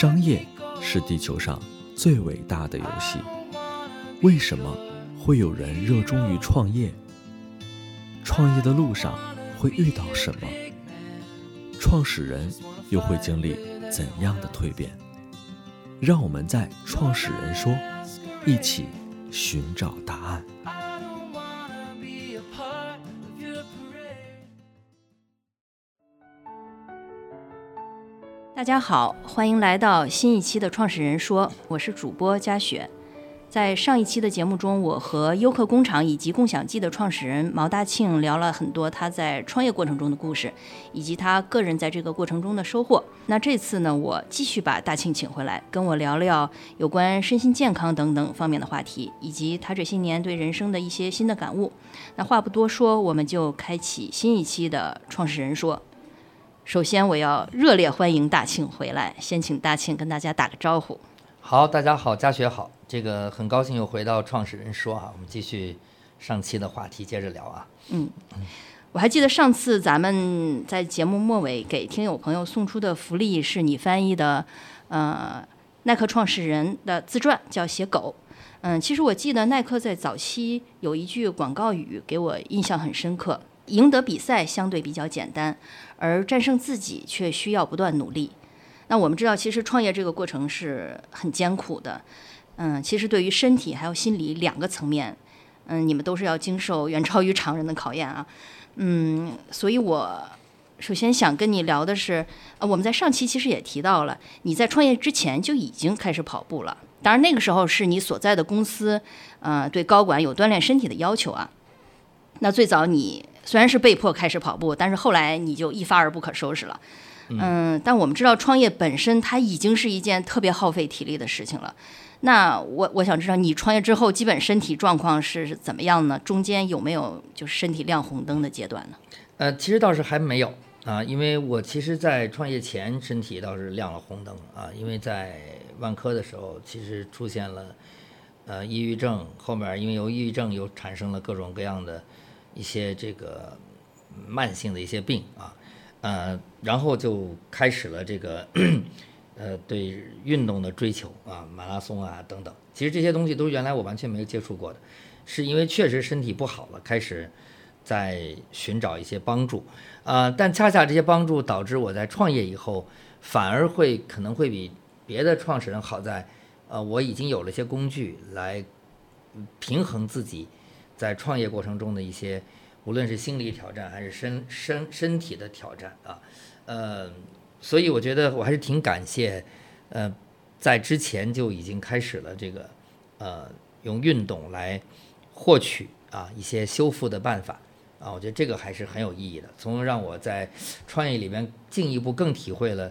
商业是地球上最伟大的游戏。为什么会有人热衷于创业？创业的路上会遇到什么？创始人又会经历怎样的蜕变？让我们在《创始人说》一起寻找答案。大家好，欢迎来到新一期的《创始人说》，我是主播佳雪。在上一期的节目中，我和优客工厂以及共享记的创始人毛大庆聊了很多他在创业过程中的故事，以及他个人在这个过程中的收获。那这次呢，我继续把大庆请回来，跟我聊聊有关身心健康等等方面的话题，以及他这些年对人生的一些新的感悟。那话不多说，我们就开启新一期的《创始人说》。首先，我要热烈欢迎大庆回来，先请大庆跟大家打个招呼。好，大家好，佳雪好，这个很高兴又回到创始人说啊，我们继续上期的话题，接着聊啊。嗯，我还记得上次咱们在节目末尾给听友朋友送出的福利是你翻译的，呃，耐克创始人的自传，叫《写狗》。嗯，其实我记得耐克在早期有一句广告语给我印象很深刻：赢得比赛相对比较简单，而战胜自己却需要不断努力。那我们知道，其实创业这个过程是很艰苦的，嗯，其实对于身体还有心理两个层面，嗯，你们都是要经受远超于常人的考验啊，嗯，所以我首先想跟你聊的是，呃，我们在上期其实也提到了，你在创业之前就已经开始跑步了，当然那个时候是你所在的公司，呃，对高管有锻炼身体的要求啊。那最早你虽然是被迫开始跑步，但是后来你就一发而不可收拾了。嗯，但我们知道创业本身它已经是一件特别耗费体力的事情了。那我我想知道你创业之后基本身体状况是怎么样呢？中间有没有就是身体亮红灯的阶段呢？呃，其实倒是还没有啊，因为我其实，在创业前身体倒是亮了红灯啊，因为在万科的时候，其实出现了呃抑郁症，后面因为有抑郁症又产生了各种各样的一些这个慢性的一些病啊。呃，然后就开始了这个，呃，对运动的追求啊，马拉松啊等等。其实这些东西都是原来我完全没有接触过的，是因为确实身体不好了，开始在寻找一些帮助啊。但恰恰这些帮助导致我在创业以后，反而会可能会比别的创始人好在，呃，我已经有了一些工具来平衡自己在创业过程中的一些。无论是心理挑战还是身身身体的挑战啊，呃，所以我觉得我还是挺感谢，呃，在之前就已经开始了这个，呃，用运动来获取啊一些修复的办法啊，我觉得这个还是很有意义的，从而让我在创业里面进一步更体会了，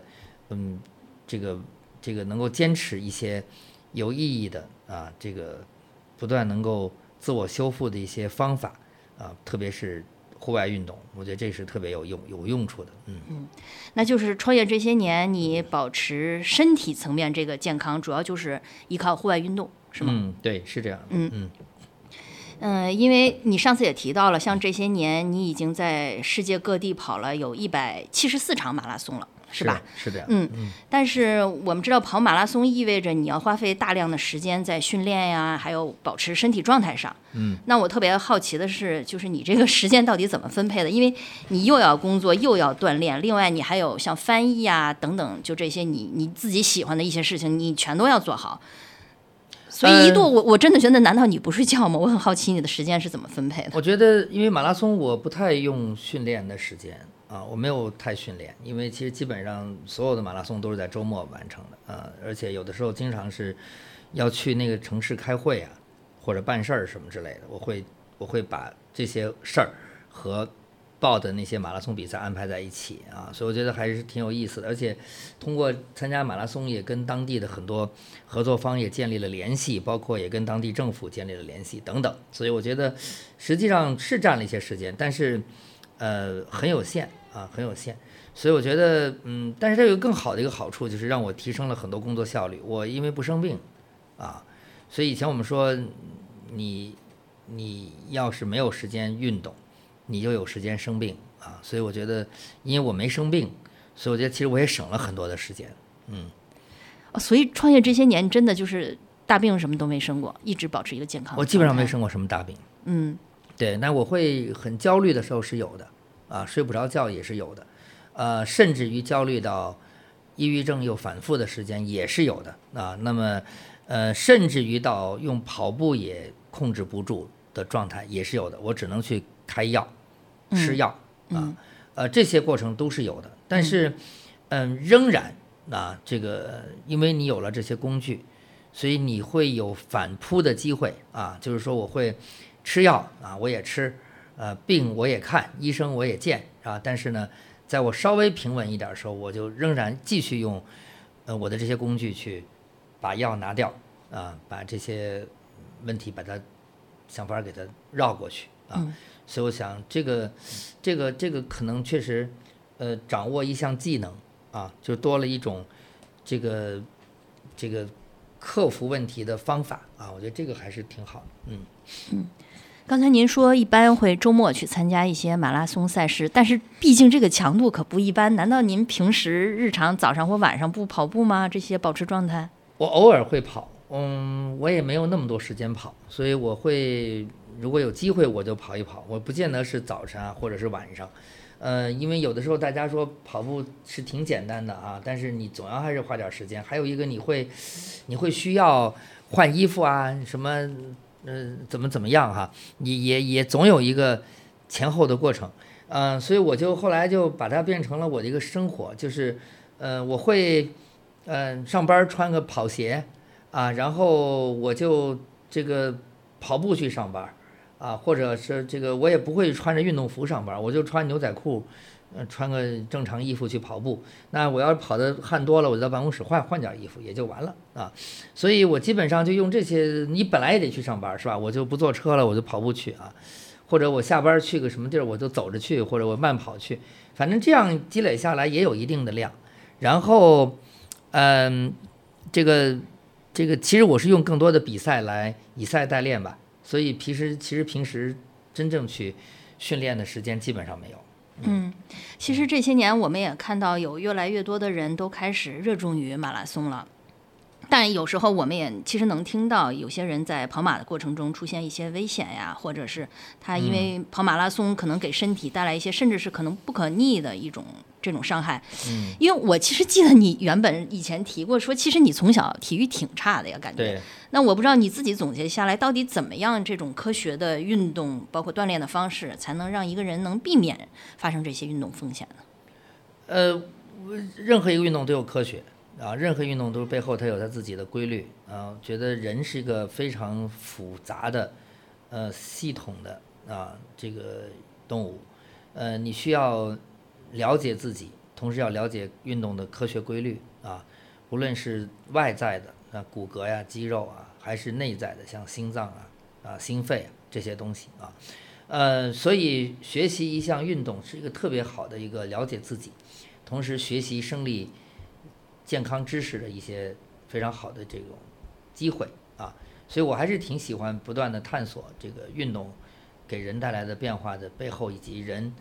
嗯，这个这个能够坚持一些有意义的啊，这个不断能够自我修复的一些方法。啊，特别是户外运动，我觉得这是特别有用、有用处的。嗯嗯，那就是创业这些年，你保持身体层面这个健康，主要就是依靠户外运动，是吗？嗯，对，是这样。嗯嗯嗯，因为你上次也提到了，像这些年你已经在世界各地跑了有一百七十四场马拉松了。是吧？是的，嗯，但是我们知道跑马拉松意味着你要花费大量的时间在训练呀，还有保持身体状态上。嗯，那我特别好奇的是，就是你这个时间到底怎么分配的？因为你又要工作，又要锻炼，另外你还有像翻译啊等等，就这些你你自己喜欢的一些事情，你全都要做好。所以一度我我真的觉得，难道你不睡觉吗？我很好奇你的时间是怎么分配的。我觉得，因为马拉松我不太用训练的时间。啊，我没有太训练，因为其实基本上所有的马拉松都是在周末完成的，呃，而且有的时候经常是要去那个城市开会啊，或者办事儿什么之类的，我会我会把这些事儿和报的那些马拉松比赛安排在一起啊，所以我觉得还是挺有意思的，而且通过参加马拉松也跟当地的很多合作方也建立了联系，包括也跟当地政府建立了联系等等，所以我觉得实际上是占了一些时间，但是呃很有限。啊，很有限，所以我觉得，嗯，但是它有更好的一个好处，就是让我提升了很多工作效率。我因为不生病，啊，所以以前我们说，你你要是没有时间运动，你就有时间生病啊。所以我觉得，因为我没生病，所以我觉得其实我也省了很多的时间，嗯。哦所以创业这些年真的就是大病什么都没生过，一直保持一个健康。我基本上没。生过什么大病。嗯对，那我会很焦虑的时候是有的，啊，睡不着觉也是有的，呃，甚至于焦虑到抑郁症又反复的时间也是有的啊。那么，呃，甚至于到用跑步也控制不住的状态也是有的，我只能去开药、吃药啊，呃，这些过程都是有的。但是，嗯，仍然啊，这个因为你有了这些工具，所以你会有反扑的机会啊，就是说我会。吃药啊，我也吃，呃，病我也看，医生我也见啊。但是呢，在我稍微平稳一点的时候，我就仍然继续用，呃，我的这些工具去把药拿掉啊，把这些问题把它想法给它绕过去啊。所以我想，这个，这个，这个可能确实，呃，掌握一项技能啊，就多了一种这个这个克服问题的方法啊。我觉得这个还是挺好的，嗯嗯。刚才您说一般会周末去参加一些马拉松赛事，但是毕竟这个强度可不一般。难道您平时日常早上或晚上不跑步吗？这些保持状态？我偶尔会跑，嗯，我也没有那么多时间跑，所以我会如果有机会我就跑一跑。我不见得是早晨啊，或者是晚上，呃，因为有的时候大家说跑步是挺简单的啊，但是你总要还是花点时间。还有一个你会，你会需要换衣服啊，什么？嗯，怎么怎么样哈？也也也总有一个前后的过程，嗯，所以我就后来就把它变成了我的一个生活，就是，呃，我会，嗯，上班穿个跑鞋，啊，然后我就这个跑步去上班，啊，或者是这个我也不会穿着运动服上班，我就穿牛仔裤。呃，穿个正常衣服去跑步，那我要是跑的汗多了，我就到办公室换换件衣服也就完了啊。所以我基本上就用这些。你本来也得去上班是吧？我就不坐车了，我就跑步去啊。或者我下班去个什么地儿，我就走着去，或者我慢跑去。反正这样积累下来也有一定的量。然后，嗯，这个这个其实我是用更多的比赛来以赛代练吧。所以平时其实平时真正去训练的时间基本上没有。嗯，其实这些年我们也看到有越来越多的人都开始热衷于马拉松了，但有时候我们也其实能听到有些人在跑马的过程中出现一些危险呀，或者是他因为跑马拉松可能给身体带来一些甚至是可能不可逆的一种。这种伤害，嗯，因为我其实记得你原本以前提过，说其实你从小体育挺差的呀，感觉。对。那我不知道你自己总结下来，到底怎么样这种科学的运动，包括锻炼的方式，才能让一个人能避免发生这些运动风险呢？呃，任何一个运动都有科学啊，任何运动都是背后它有它自己的规律啊。觉得人是一个非常复杂的呃系统的啊这个动物，呃，你需要。了解自己，同时要了解运动的科学规律啊，无论是外在的啊骨骼呀、肌肉啊，还是内在的像心脏啊、啊心肺这些东西啊，呃，所以学习一项运动是一个特别好的一个了解自己，同时学习生理健康知识的一些非常好的这种机会啊，所以我还是挺喜欢不断的探索这个运动给人带来的变化的背后以及人。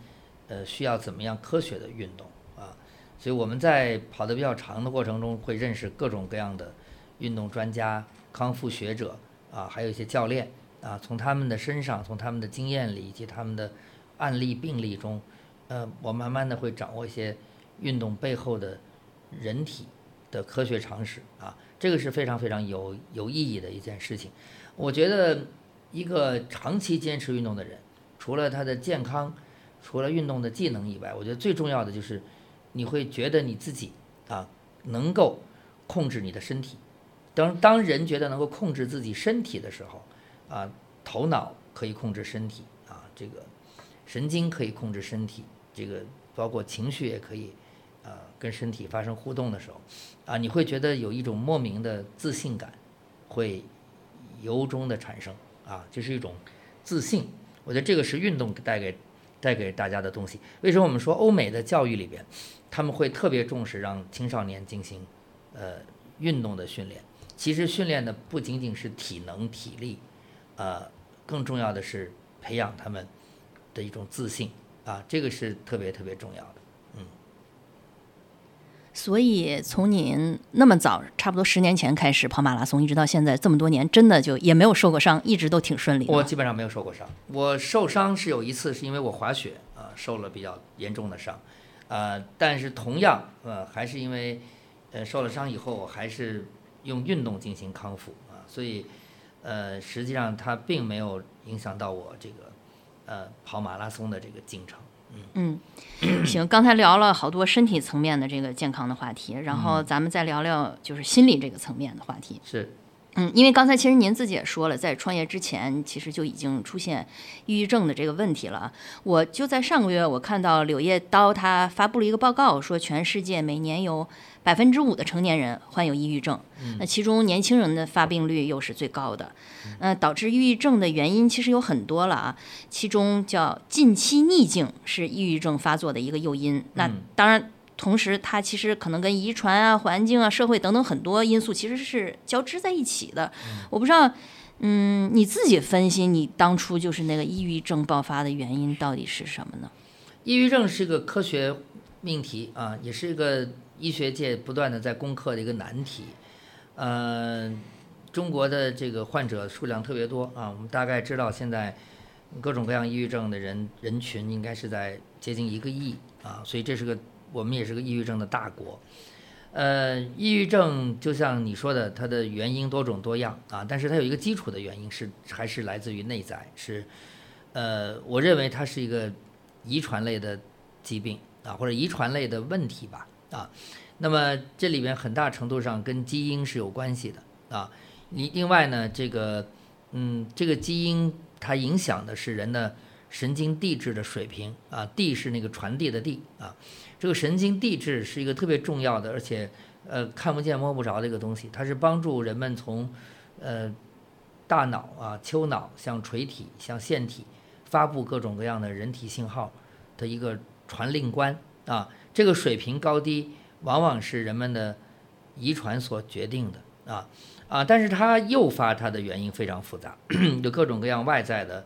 呃，需要怎么样科学的运动啊？所以我们在跑得比较长的过程中，会认识各种各样的运动专家、康复学者啊，还有一些教练啊。从他们的身上，从他们的经验里以及他们的案例病例中，呃，我慢慢的会掌握一些运动背后的人体的科学常识啊。这个是非常非常有有意义的一件事情。我觉得一个长期坚持运动的人，除了他的健康，除了运动的技能以外，我觉得最重要的就是，你会觉得你自己啊能够控制你的身体。当当人觉得能够控制自己身体的时候，啊，头脑可以控制身体啊，这个神经可以控制身体，这个包括情绪也可以啊跟身体发生互动的时候，啊，你会觉得有一种莫名的自信感会由衷的产生啊，这是一种自信。我觉得这个是运动带给。带给大家的东西，为什么我们说欧美的教育里边，他们会特别重视让青少年进行，呃，运动的训练？其实训练的不仅仅是体能、体力，呃，更重要的是培养他们的一种自信啊，这个是特别特别重要的。所以从您那么早，差不多十年前开始跑马拉松，一直到现在这么多年，真的就也没有受过伤，一直都挺顺利的。我基本上没有受过伤。我受伤是有一次，是因为我滑雪啊、受了比较严重的伤，呃，但是同样呃还是因为呃受了伤以后，我还是用运动进行康复啊，所以呃实际上它并没有影响到我这个呃跑马拉松的这个进程。嗯，行，刚才聊了好多身体层面的这个健康的话题，然后咱们再聊聊就是心理这个层面的话题。是，嗯，因为刚才其实您自己也说了，在创业之前，其实就已经出现抑郁症的这个问题了。我就在上个月，我看到《柳叶刀》它发布了一个报告，说全世界每年有百分之五的成年人患有抑郁症，那其中年轻人的发病率又是最高的。嗯，导致抑郁症的原因其实有很多了啊，其中叫近期逆境是抑郁症发作的一个诱因。那当然。同时，它其实可能跟遗传啊、环境啊、社会等等很多因素其实是交织在一起的。我不知道，嗯，你自己分析，你当初就是那个抑郁症爆发的原因到底是什么呢？抑郁症是一个科学命题啊，也是一个医学界不断的在攻克的一个难题。呃，中国的这个患者数量特别多啊，我们大概知道现在各种各样抑郁症的人人群应该是在接近一个亿啊，所以这是个。我们也是个抑郁症的大国，呃，抑郁症就像你说的，它的原因多种多样啊，但是它有一个基础的原因是还是来自于内在，是，呃，我认为它是一个遗传类的疾病啊，或者遗传类的问题吧啊，那么这里边很大程度上跟基因是有关系的啊，你另外呢，这个，嗯，这个基因它影响的是人的神经递质的水平啊，递是那个传递的递啊。这个神经递质是一个特别重要的，而且呃看不见摸不着的一个东西，它是帮助人们从呃大脑啊丘脑向垂体向腺体发布各种各样的人体信号的一个传令官啊。这个水平高低往往是人们的遗传所决定的啊啊，但是它诱发它的原因非常复杂，有各种各样外在的。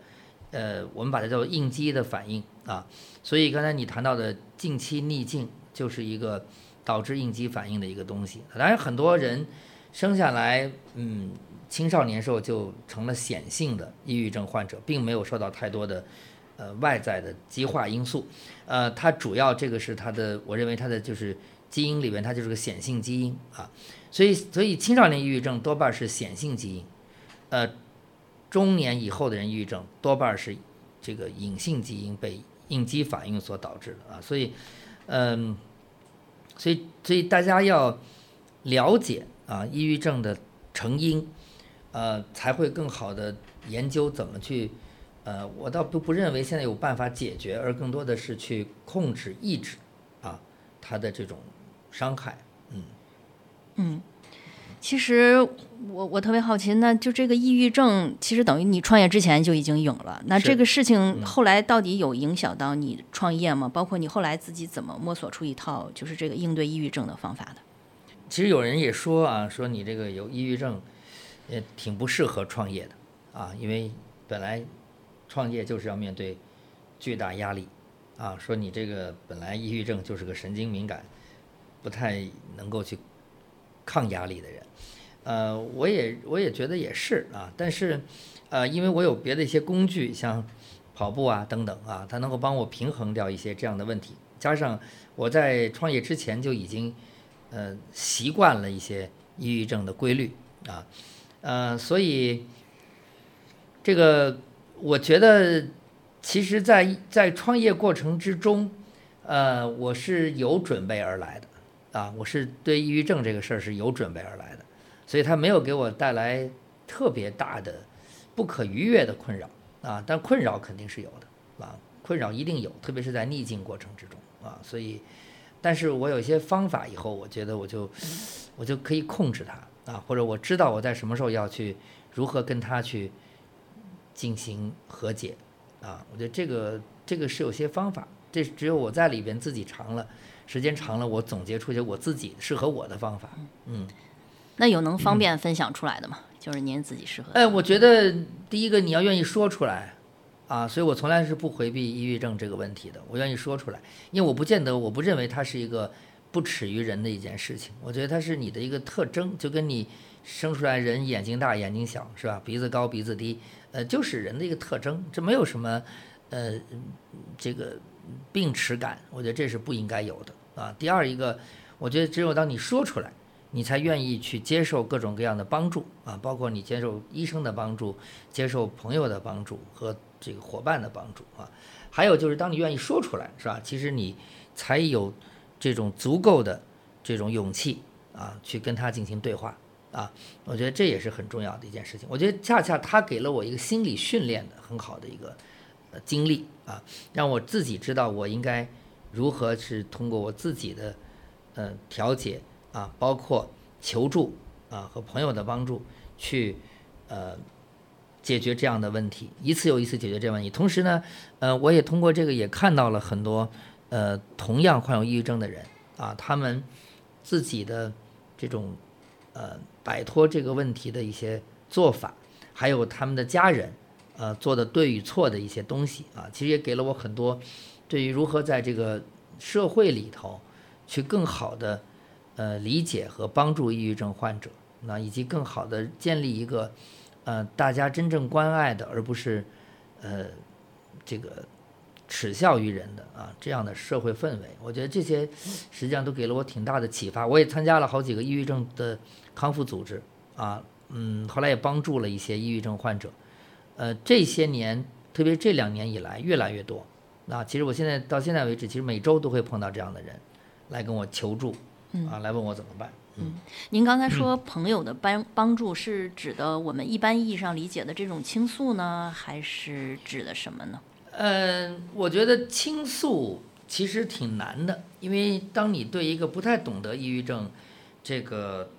呃，我们把它叫做应激的反应啊，所以刚才你谈到的近期逆境就是一个导致应激反应的一个东西。当然，很多人生下来，嗯，青少年时候就成了显性的抑郁症患者，并没有受到太多的呃外在的激化因素。呃，它主要这个是它的，我认为它的就是基因里边它就是个显性基因啊，所以所以青少年抑郁症多半是显性基因，呃。中年以后的人抑郁症多半是这个隐性基因被应激反应所导致的啊，所以，嗯，所以所以大家要了解啊抑郁症的成因，呃，才会更好的研究怎么去，呃，我倒不不认为现在有办法解决，而更多的是去控制、抑制啊它的这种伤害，嗯，嗯。其实我我特别好奇，那就这个抑郁症，其实等于你创业之前就已经有了。那这个事情后来到底有影响到你创业吗？包括你后来自己怎么摸索出一套就是这个应对抑郁症的方法的？其实有人也说啊，说你这个有抑郁症，也挺不适合创业的啊，因为本来创业就是要面对巨大压力啊，说你这个本来抑郁症就是个神经敏感，不太能够去抗压力的人。呃，我也我也觉得也是啊，但是，呃，因为我有别的一些工具，像跑步啊等等啊，它能够帮我平衡掉一些这样的问题。加上我在创业之前就已经，呃，习惯了一些抑郁症的规律啊，呃，所以这个我觉得，其实，在在创业过程之中，呃，我是有准备而来的啊，我是对抑郁症这个事儿是有准备而来的。所以它没有给我带来特别大的不可逾越的困扰啊，但困扰肯定是有的啊，困扰一定有，特别是在逆境过程之中啊。所以，但是我有一些方法，以后我觉得我就我就可以控制它啊，或者我知道我在什么时候要去如何跟他去进行和解啊。我觉得这个这个是有些方法，这只有我在里边自己尝了时间长了，我总结出去我自己适合我的方法，嗯。那有能方便分享出来的吗？就是您自己适合。哎，我觉得第一个你要愿意说出来，啊，所以我从来是不回避抑郁症这个问题的。我愿意说出来，因为我不见得，我不认为它是一个不耻于人的一件事情。我觉得它是你的一个特征，就跟你生出来人眼睛大眼睛小是吧？鼻子高鼻子低，呃，就是人的一个特征，这没有什么呃这个病耻感，我觉得这是不应该有的啊。第二一个，我觉得只有当你说出来。你才愿意去接受各种各样的帮助啊，包括你接受医生的帮助，接受朋友的帮助和这个伙伴的帮助啊。还有就是，当你愿意说出来，是吧？其实你才有这种足够的这种勇气啊，去跟他进行对话啊。我觉得这也是很重要的一件事情。我觉得恰恰他给了我一个心理训练的很好的一个经历啊，让我自己知道我应该如何是通过我自己的呃调节。啊，包括求助啊和朋友的帮助，去呃解决这样的问题，一次又一次解决这个问题。同时呢，呃，我也通过这个也看到了很多呃同样患有抑郁症的人啊，他们自己的这种呃摆脱这个问题的一些做法，还有他们的家人呃做的对与错的一些东西啊，其实也给了我很多对于如何在这个社会里头去更好的。呃，理解和帮助抑郁症患者，那以及更好的建立一个，呃，大家真正关爱的，而不是，呃，这个耻笑于人的啊这样的社会氛围，我觉得这些实际上都给了我挺大的启发。我也参加了好几个抑郁症的康复组织啊，嗯，后来也帮助了一些抑郁症患者。呃，这些年，特别这两年以来，越来越多。那其实我现在到现在为止，其实每周都会碰到这样的人来跟我求助。啊，来问我怎么办？嗯，您刚才说朋友的帮帮助是指的我们一般意义上理解的这种倾诉呢，还是指的什么呢？嗯，我觉得倾诉其实挺难的，因为当你对一个不太懂得抑郁症这个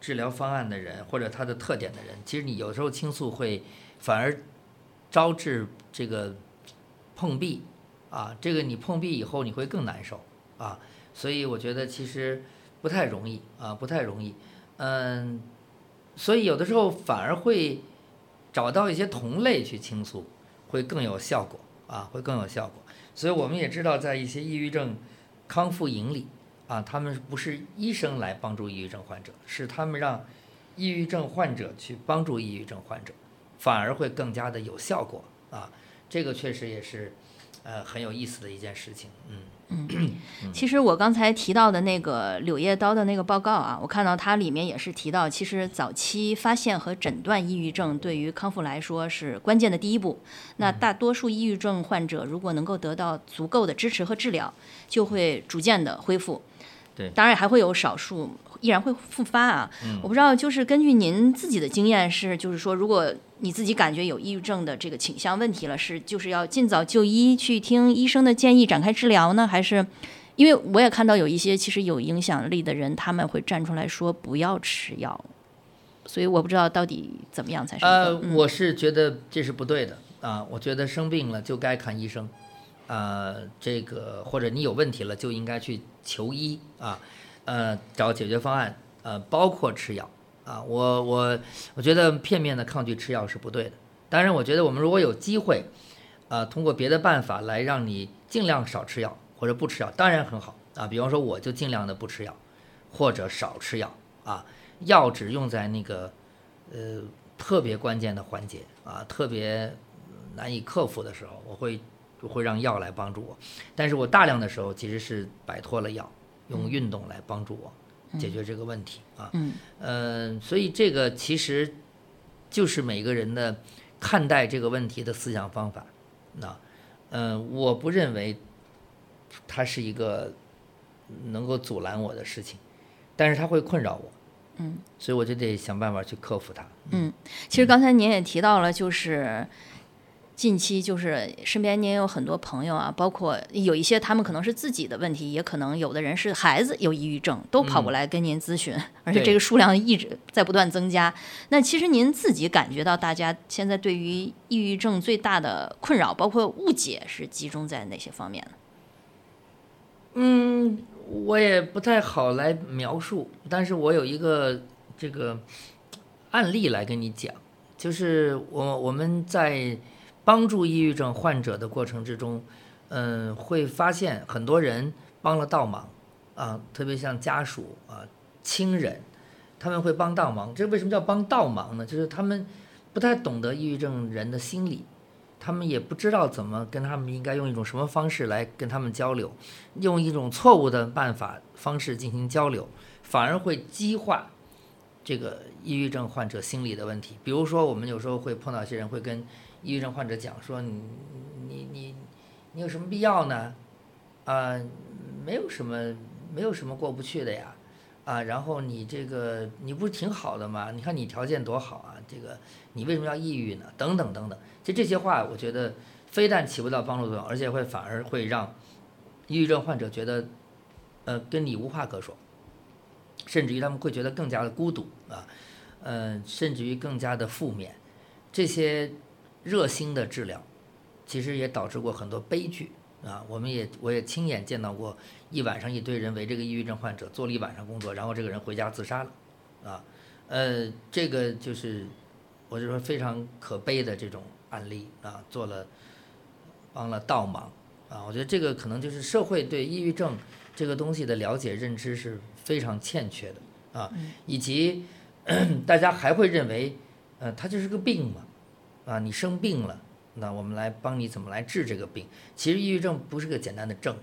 治疗方案的人或者他的特点的人，其实你有时候倾诉会反而招致这个碰壁啊，这个你碰壁以后你会更难受啊，所以我觉得其实。不太容易啊，不太容易，嗯，所以有的时候反而会找到一些同类去倾诉，会更有效果啊，会更有效果。所以我们也知道，在一些抑郁症康复营里啊，他们不是医生来帮助抑郁症患者，是他们让抑郁症患者去帮助抑郁症患者，反而会更加的有效果啊。这个确实也是呃很有意思的一件事情，嗯。嗯，其实我刚才提到的那个柳叶刀的那个报告啊，我看到它里面也是提到，其实早期发现和诊断抑郁症对于康复来说是关键的第一步。那大多数抑郁症患者如果能够得到足够的支持和治疗，就会逐渐的恢复。对，当然还会有少数。依然会复发啊！我不知道，就是根据您自己的经验，是就是说，如果你自己感觉有抑郁症的这个倾向问题了，是就是要尽早就医，去听医生的建议展开治疗呢，还是？因为我也看到有一些其实有影响力的人，他们会站出来说不要吃药，所以我不知道到底怎么样才是。呃，我是觉得这是不对的啊！我觉得生病了就该看医生，啊，这个或者你有问题了就应该去求医啊。呃，找解决方案，呃，包括吃药啊。我我我觉得片面的抗拒吃药是不对的。当然，我觉得我们如果有机会，呃，通过别的办法来让你尽量少吃药或者不吃药，当然很好啊。比方说，我就尽量的不吃药，或者少吃药啊。药只用在那个呃特别关键的环节啊，特别难以克服的时候，我会会让药来帮助我。但是我大量的时候其实是摆脱了药。用运动来帮助我解决这个问题啊，嗯，所以这个其实就是每个人的看待这个问题的思想方法。那，嗯，我不认为它是一个能够阻拦我的事情，但是它会困扰我，嗯，所以我就得想办法去克服它。嗯，其实刚才您也提到了，就是。近期就是身边您有很多朋友啊，包括有一些他们可能是自己的问题，也可能有的人是孩子有抑郁症，都跑过来跟您咨询，而且这个数量一直在不断增加。那其实您自己感觉到大家现在对于抑郁症最大的困扰，包括误解是集中在哪些方面呢？嗯，我也不太好来描述，但是我有一个这个案例来跟你讲，就是我我们在。帮助抑郁症患者的过程之中，嗯，会发现很多人帮了倒忙，啊，特别像家属啊、亲人，他们会帮倒忙。这为什么叫帮倒忙呢？就是他们不太懂得抑郁症人的心理，他们也不知道怎么跟他们应该用一种什么方式来跟他们交流，用一种错误的办法方式进行交流，反而会激化这个抑郁症患者心理的问题。比如说，我们有时候会碰到一些人会跟抑郁症患者讲说：“你你你你有什么必要呢？啊、没有什么没有什么过不去的呀。”啊，然后你这个你不是挺好的吗？你看你条件多好啊，这个你为什么要抑郁呢？等等等等，就这些话，我觉得非但起不到帮助作用，而且会反而会让抑郁症患者觉得，呃，跟你无话可说，甚至于他们会觉得更加的孤独啊，呃，甚至于更加的负面。这些热心的治疗，其实也导致过很多悲剧啊。我们也我也亲眼见到过，一晚上一堆人围这个抑郁症患者做了一晚上工作，然后这个人回家自杀了，啊，呃，这个就是我就说非常可悲的这种案例啊，做了帮了倒忙啊。我觉得这个可能就是社会对抑郁症这个东西的了解认知是非常欠缺的啊，以及 大家还会认为，呃，它就是个病嘛，啊，你生病了，那我们来帮你怎么来治这个病。其实抑郁症不是个简单的症，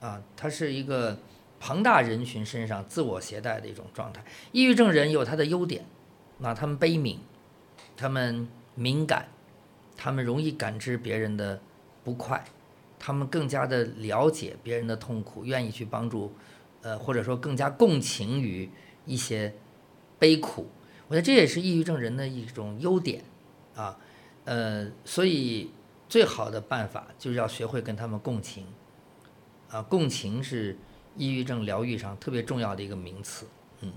啊，它是一个庞大人群身上自我携带的一种状态。抑郁症人有他的优点，那他们悲悯，他们敏感，他们容易感知别人的不快，他们更加的了解别人的痛苦，愿意去帮助，呃，或者说更加共情于一些悲苦。我觉得这也是抑郁症人的一种优点啊，呃，所以最好的办法就是要学会跟他们共情啊，共情是抑郁症疗愈上特别重要的一个名词。嗯。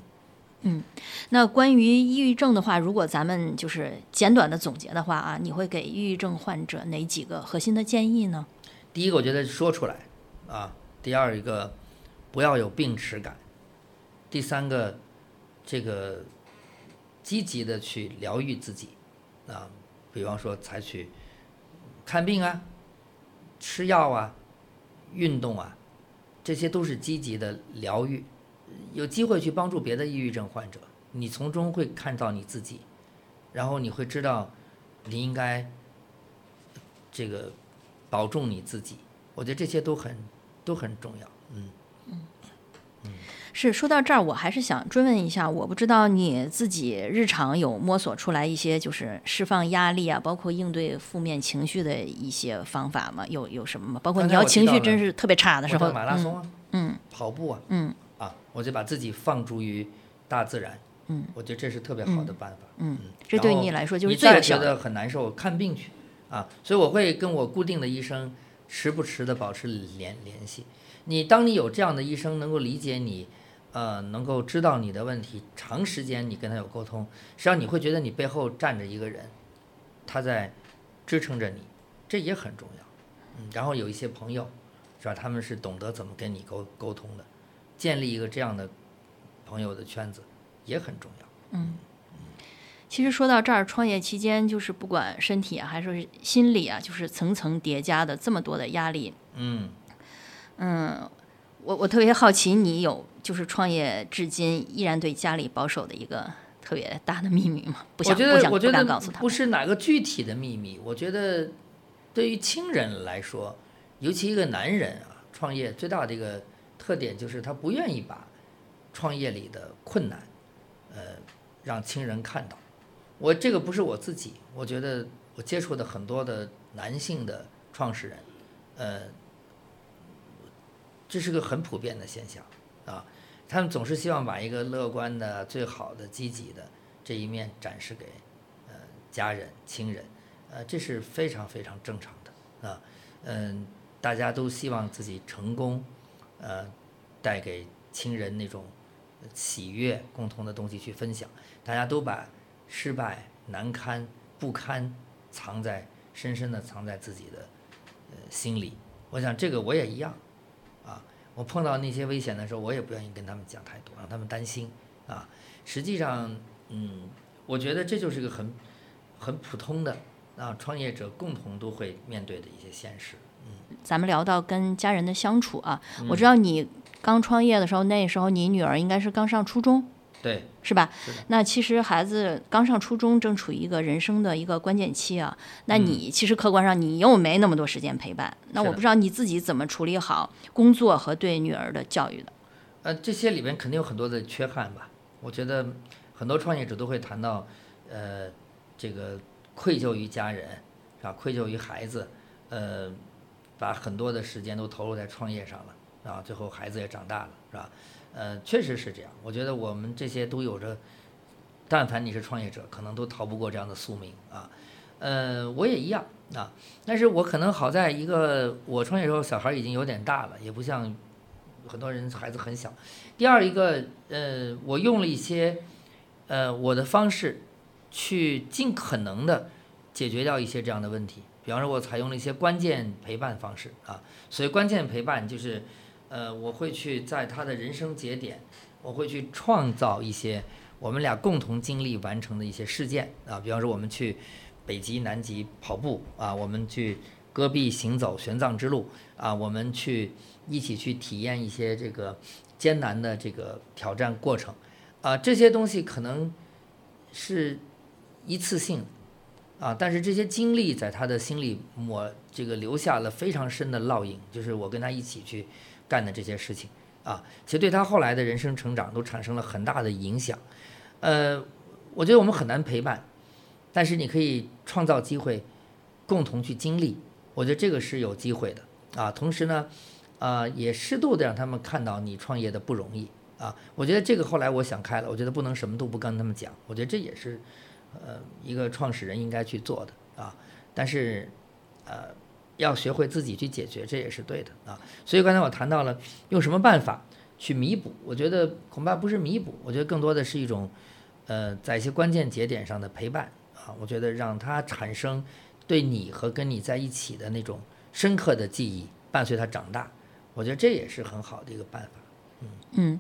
嗯那关于抑郁症的话，如果咱们就是简短的总结的话啊，你会给抑郁症患者哪几个核心的建议呢？第一个，我觉得说出来啊；第二一个，不要有病耻感；第三个，这个积极的去疗愈自己啊，比方说采取看病啊、吃药啊、运动啊，这些都是积极的疗愈。有机会去帮助别的抑郁症患者，你从中会看到你自己，然后你会知道你应该这个保重你自己。我觉得这些都很都很重要。嗯嗯，是说到这儿，我还是想追问一下，我不知道你自己日常有摸索出来一些就是释放压力啊，包括应对负面情绪的一些方法吗？有有什么吗？包括你要情绪真是特别差的时候，马拉松啊，嗯跑步啊，嗯啊，我就把自己放逐于大自然。嗯，我觉得这是特别好的办法。嗯嗯，这对你来说就是你最有效的。再觉得很难受，看病去啊。所以我会跟我固定的医生时不时的保持联联系。你当你有这样的医生能够理解你，呃，能够知道你的问题，长时间你跟他有沟通，实际上你会觉得你背后站着一个人，他在支撑着你，这也很重要。嗯，然后有一些朋友，是吧？他们是懂得怎么跟你沟沟通的，建立一个这样的朋友的圈子也很重要。嗯其实说到这儿，创业期间就是不管身体啊还是心理啊，就是层层叠加的这么多的压力。嗯。嗯，我我特别好奇，你有就是创业至今依然对家里保守的一个特别大的秘密吗？不想我觉得，不想不我觉得敢告诉他。不是哪个具体的秘密。我觉得，对于亲人来说，尤其一个男人啊，创业最大的一个特点就是他不愿意把创业里的困难，呃，让亲人看到。我这个不是我自己，我觉得我接触的很多的男性的创始人，呃，这是个很普遍的现象啊。他们总是希望把一个乐观的、最好的、积极的这一面展示给呃家人、亲人，呃，这是非常非常正常的啊。嗯，大家都希望自己成功，呃，带给亲人那种喜悦、共同的东西去分享。大家都把失败、难堪、不堪藏在深深的藏在自己的呃心里。我想这个我也一样。我碰到那些危险的时候，我也不愿意跟他们讲太多，让他们担心啊。实际上，嗯，我觉得这就是一个很很普通的啊，创业者共同都会面对的一些现实。嗯咱们聊到跟家人的相处啊，嗯我知道你刚创业的时候，那时候你女儿应该是刚上初中，对，是吧？是那其实孩子刚上初中，正处于一个人生的一个关键期啊。那你其实客观上你又没那么多时间陪伴，那我不知道你自己怎么处理好工作和对女儿的教育的。呃，这些里面肯定有很多的缺憾吧。我觉得很多创业者都会谈到，呃，这个愧疚于家人，是吧？愧疚于孩子，呃，把很多的时间都投入在创业上了，啊，最后孩子也长大了，是吧？呃，确实是这样。我觉得我们这些都有着，但凡你是创业者，可能都逃不过这样的宿命啊。呃，我也一样啊，但是我可能好在一个，我创业时候小孩已经有点大了，也不像很多人孩子很小。第二一个，呃，我用了一些，呃，我的方式，去尽可能的解决掉一些这样的问题。比方说，我采用了一些关键陪伴方式啊。所以关键陪伴，就是，呃，我会去在他的人生节点，我会去创造一些我们俩共同经历完成的一些事件啊。比方说，我们去北极、南极跑步啊，我们去戈壁行走玄奘之路啊，我们去一起去体验一些这个艰难的这个挑战过程啊，这些东西可能是一次性啊，但是这些经历在他的心里抹这个留下了非常深的烙印，就是我跟他一起去干的这些事情啊，其实对他后来的人生成长都产生了很大的影响。呃，我觉得我们很难陪伴，但是你可以创造机会，共同去经历，我觉得这个是有机会的啊。同时呢，啊，也适度的让他们看到你创业的不容易啊。我觉得这个后来我想开了，我觉得不能什么都不跟他们讲，我觉得这也是呃一个创始人应该去做的啊。但是呃要学会自己去解决，这也是对的啊。所以刚才我谈到了用什么办法去弥补，我觉得恐怕不是弥补，我觉得更多的是一种呃在一些关键节点上的陪伴啊。我觉得让他产生对你和跟你在一起的那种深刻的记忆，伴随他长大。我觉得这也是很好的一个办法。嗯，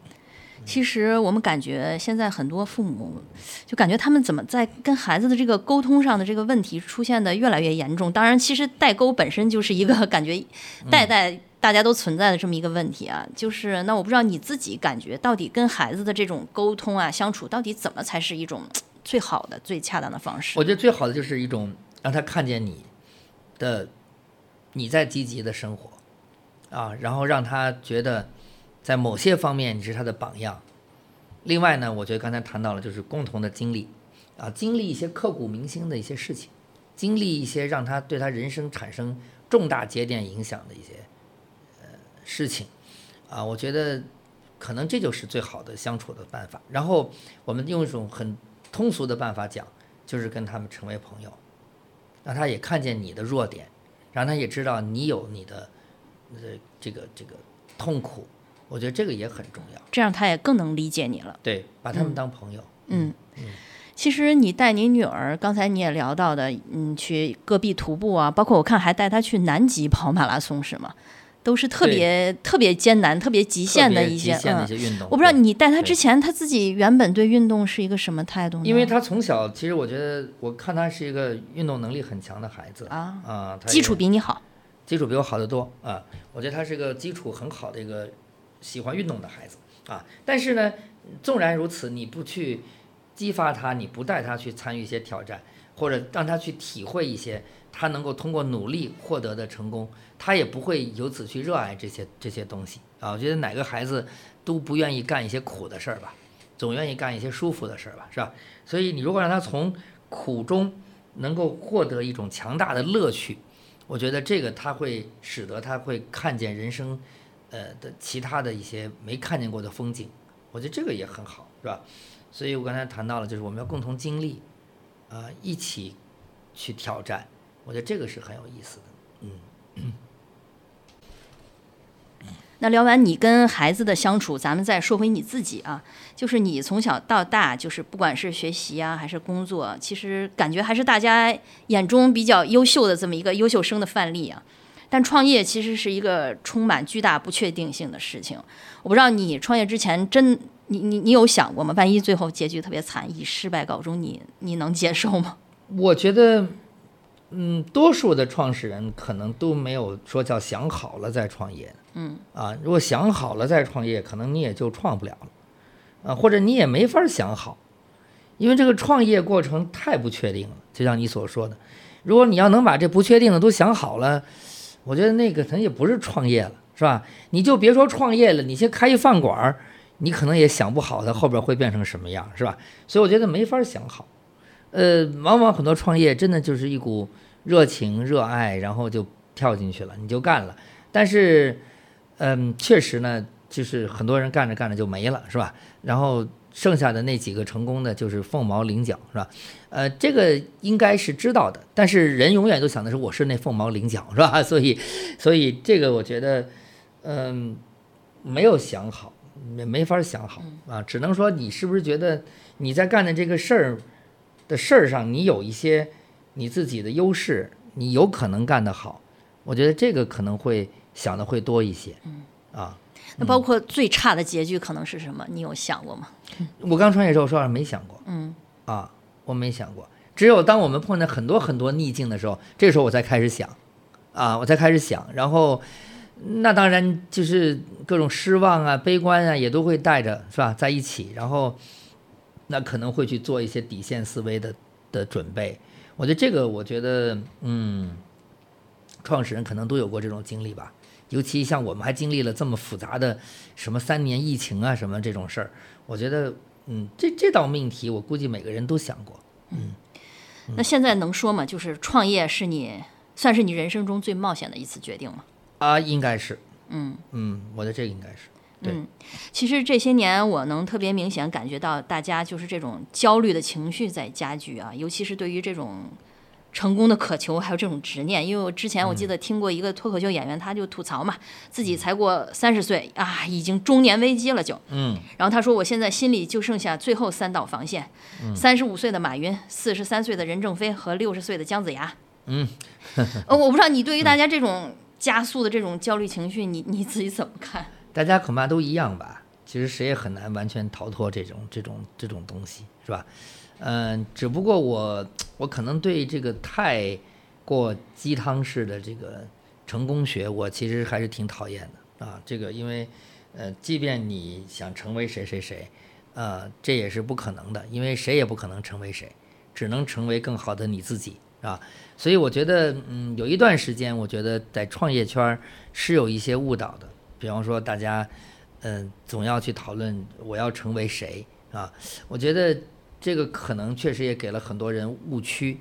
其实我们感觉现在很多父母就感觉他们怎么在跟孩子的这个沟通上的这个问题出现的越来越严重。当然，其实代沟本身就是一个 感觉代代大家都存在的这么一个问题啊。就是那我不知道你自己感觉到底跟孩子的这种沟通啊相处，到底怎么才是一种 最好的、最恰当的方式我？觉得最好的就是一种让他看见你的你在积极的生活啊，然后让他觉得在某些方面你是他的榜样。另外呢，我觉得刚才谈到了就是共同的经历啊，经历一些刻骨铭心的一些事情，经历一些让他对他人生产生重大节点影响的一些呃事情啊，我觉得可能这就是最好的相处的办法。然后我们用一种很通俗的办法讲，就是跟他们成为朋友，让他也看见你的弱点，让他也知道你有你的呃这个这个痛苦，我觉得这个也很重要。这样他也更能理解你了。对，把他们当朋友。嗯，其实你带你女儿，刚才你也聊到的，嗯，去戈壁徒步啊，包括我看还带她去南极跑马拉松，是吗？都是特别特别艰难、特别极限的一些，极限的嗯一些运动。我不知道你带她之前，她自己原本对运动是一个什么态度呢？因为她从小，其实我觉得，我看她是一个运动能力很强的孩子啊啊，他基础比你好，基础比我好得多啊。我觉得她是个基础很好的一个喜欢运动的孩子啊。但是呢，纵然如此，你不去激发他，你不带他去参与一些挑战，或者让他去体会一些他能够通过努力获得的成功，他也不会由此去热爱这些这些东西啊。我觉得哪个孩子都不愿意干一些苦的事儿吧，总愿意干一些舒服的事儿吧，是吧？所以你如果让他从苦中能够获得一种强大的乐趣，我觉得这个他会使得他会看见人生，呃的其他的一些没看见过的风景，我觉得这个也很好，是吧？所以我刚才谈到了，就是我们要共同经历，啊、一起去挑战，我觉得这个是很有意思的。嗯那聊完你跟孩子的相处，咱们再说回你自己啊，就是你从小到大，就是不管是学习啊还是工作，其实感觉还是大家眼中比较优秀的这么一个优秀生的范例啊。但创业其实是一个充满巨大不确定性的事情。我不知道你创业之前真你你你有想过吗？万一最后结局特别惨，以失败告终，你你能接受吗？我觉得嗯，多数的创始人可能都没有说叫想好了再创业。嗯，啊，如果想好了再创业，可能你也就创不了了，啊，或者你也没法想好，因为这个创业过程太不确定了。就像你所说的，如果你要能把这不确定的都想好了，我觉得那个可能也不是创业了，是吧？你就别说创业了，你先开一饭馆儿，你可能也想不好它后边会变成什么样，是吧？所以我觉得没法想好。呃，往往很多创业真的就是一股热情、热爱，然后就跳进去了，你就干了。但是，嗯，确实呢，就是很多人干着干着就没了，是吧？然后剩下的那几个成功的，就是凤毛麟角，是吧？呃，这个应该是知道的，但是人永远都想的是我是那凤毛麟角，是吧？所以，所以这个我觉得，嗯，没有想好，没没法想好啊，只能说你是不是觉得你在干的这个事儿。的事儿上，你有一些你自己的优势，你有可能干得好。我觉得这个可能会想的会多一些。嗯啊，那包括最差的结局可能是什么？你有想过吗？我刚创业时候，说实话没想过。嗯啊，我没想过。只有当我们碰见很多很多逆境的时候，这时候我才开始想。啊，我才开始想。然后，那当然就是各种失望啊、悲观啊，也都会带着，是吧？在一起，然后。那可能会去做一些底线思维的的准备，我觉得这个，我觉得，嗯，创始人可能都有过这种经历吧。尤其像我们还经历了这么复杂的什么三年疫情啊，什么这种事儿，我觉得，嗯，这这道命题，我估计每个人都想过。嗯，那现在能说吗？就是创业是你算是你人生中最冒险的一次决定吗？啊，应该是。嗯嗯，我的这个应该是。嗯，其实这些年我能特别明显感觉到，大家就是这种焦虑的情绪在加剧啊，尤其是对于这种成功的渴求，还有这种执念。因为我之前我记得听过一个脱口秀演员，他就吐槽嘛，自己才过三十岁啊，已经中年危机了就。嗯。然后他说，我现在心里就剩下最后三道防线：三十五岁的马云、四十三岁的任正非和六十岁的姜子牙。嗯。呃，我不知道你对于大家这种加速的这种焦虑情绪，你你自己怎么看？大家恐怕都一样吧，其实谁也很难完全逃脱这种这种这种东西，是吧？嗯，只不过我我可能对这个太过鸡汤式的这个成功学，我其实还是挺讨厌的啊。这个因为呃，即便你想成为谁谁谁，呃，这也是不可能的，因为谁也不可能成为谁，只能成为更好的你自己，啊。所以我觉得，嗯，有一段时间，我觉得在创业圈是有一些误导的。比方说，大家，嗯，总要去讨论我要成为谁啊？我觉得这个可能确实也给了很多人误区，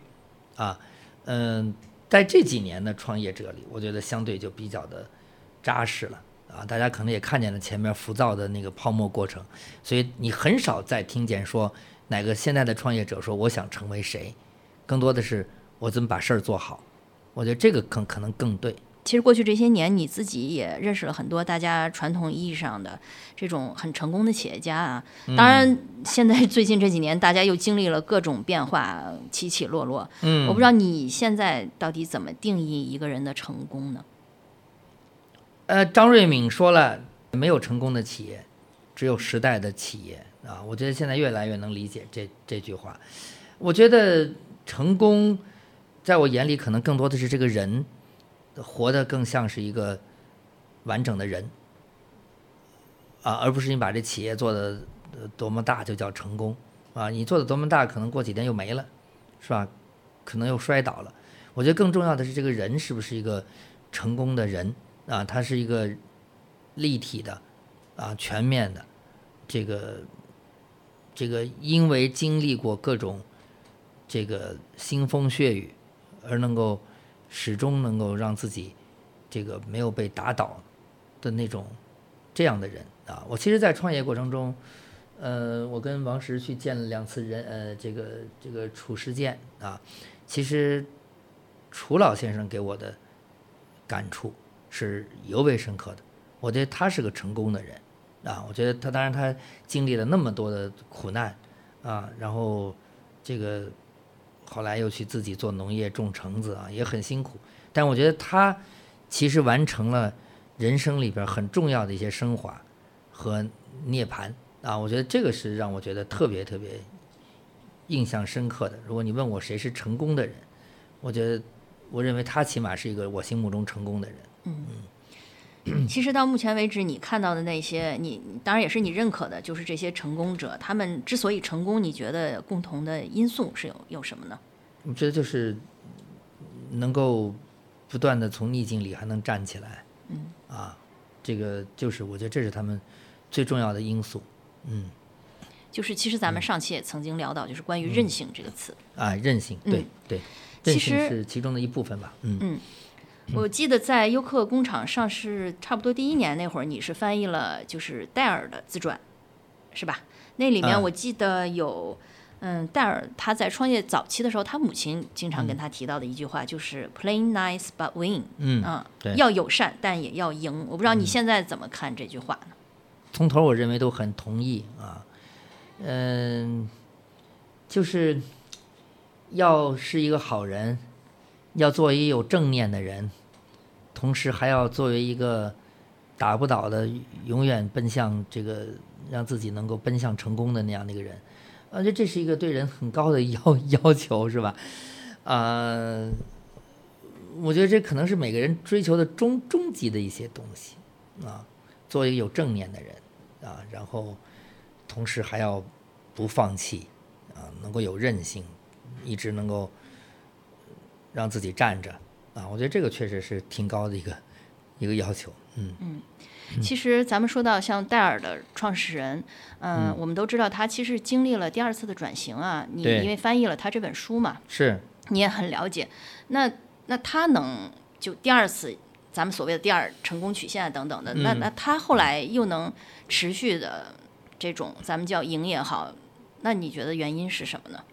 啊，嗯，在这几年的创业者里，我觉得相对就比较的扎实了啊。大家可能也看见了前面浮躁的那个泡沫过程，所以你很少再听见说哪个现在的创业者说我想成为谁，更多的是我怎么把事儿做好。我觉得这个可可能更对。其实过去这些年，你自己也认识了很多大家传统意义上的这种很成功的企业家啊。当然，现在 最近这几年，大家又经历了各种变化，起起落落。嗯，我不知道你现在到底怎么定义一个人的成功呢？呃，张瑞敏说了，没有成功的企业，只有时代的企业啊。我觉得现在越来越能理解这这句话。我觉得成功，在我眼里，可能更多的是这个人。活得更像是一个完整的人啊，而不是你把这企业做的多么大就叫成功啊！你做的多么大，可能过几天又没了，是吧？可能又摔倒了。我觉得更重要的是这个人是不是一个成功的人啊？他是一个立体的啊、全面的这个这个，因为经历过各种这个腥风血雨而能够。始终能够让自己这个没有被打倒的那种这样的人啊！我其实，在创业过程中，呃，我跟王石去见了两次人，呃，这个这个褚时健啊，其实楚老先生给我的感触是尤为深刻的。我觉得他是个成功的人啊！我觉得他当然他经历了那么多的苦难啊，然后这个。后来又去自己做农业种橙子啊，也很辛苦。但我觉得他其实完成了人生里边很重要的一些升华和涅槃啊。我觉得这个是让我觉得特别特别印象深刻的。如果你问我谁是成功的人，我觉得我认为他起码是一个我心目中成功的人。其实到目前为止，你看到的那些，你当然也是你认可的，就是这些成功者，他们之所以成功，你觉得共同的因素是有有什么呢？我觉得就是能够不断的从逆境里还能站起来，嗯，啊，这个就是我觉得这是他们最重要的因素，嗯，就是其实咱们上期也曾经聊到，就是关于韧性这个词。啊，韧性，对嗯对，韧其性实是其中的一部分吧，嗯。嗯，我记得在优客工厂上市差不多第一年那会儿，你是翻译了就是戴尔的自传，是吧？那里面啊我记得有，嗯，戴尔他在创业早期的时候，他母亲经常跟他提到的一句话就是 “play nice but win”，嗯，要友善但也要赢。我不知道你现在怎么看这句话呢？从头我认为都很同意啊，嗯，就是要是一个好人，要做一个有正念的人，同时还要作为一个打不倒的，永远奔向这个让自己能够奔向成功的那样的一个人，啊，这这是一个对人很高的要 要求，是吧？啊、我觉得这可能是每个人追求的终终极的一些东西啊。做一个有正念的人啊，然后同时还要不放弃啊，能够有韧性，一直能够让自己站着啊，我觉得这个确实是挺高的一个一个要求，嗯嗯其实咱们说到像戴尔的创始人，嗯、我们都知道他其实经历了第二次的转型啊。你因为翻译了他这本书嘛，是你也很了解。那那他能就第二次，咱们所谓的第二成功曲线等等的，那嗯那他后来又能持续的这种咱们叫赢也好，那你觉得原因是什么呢？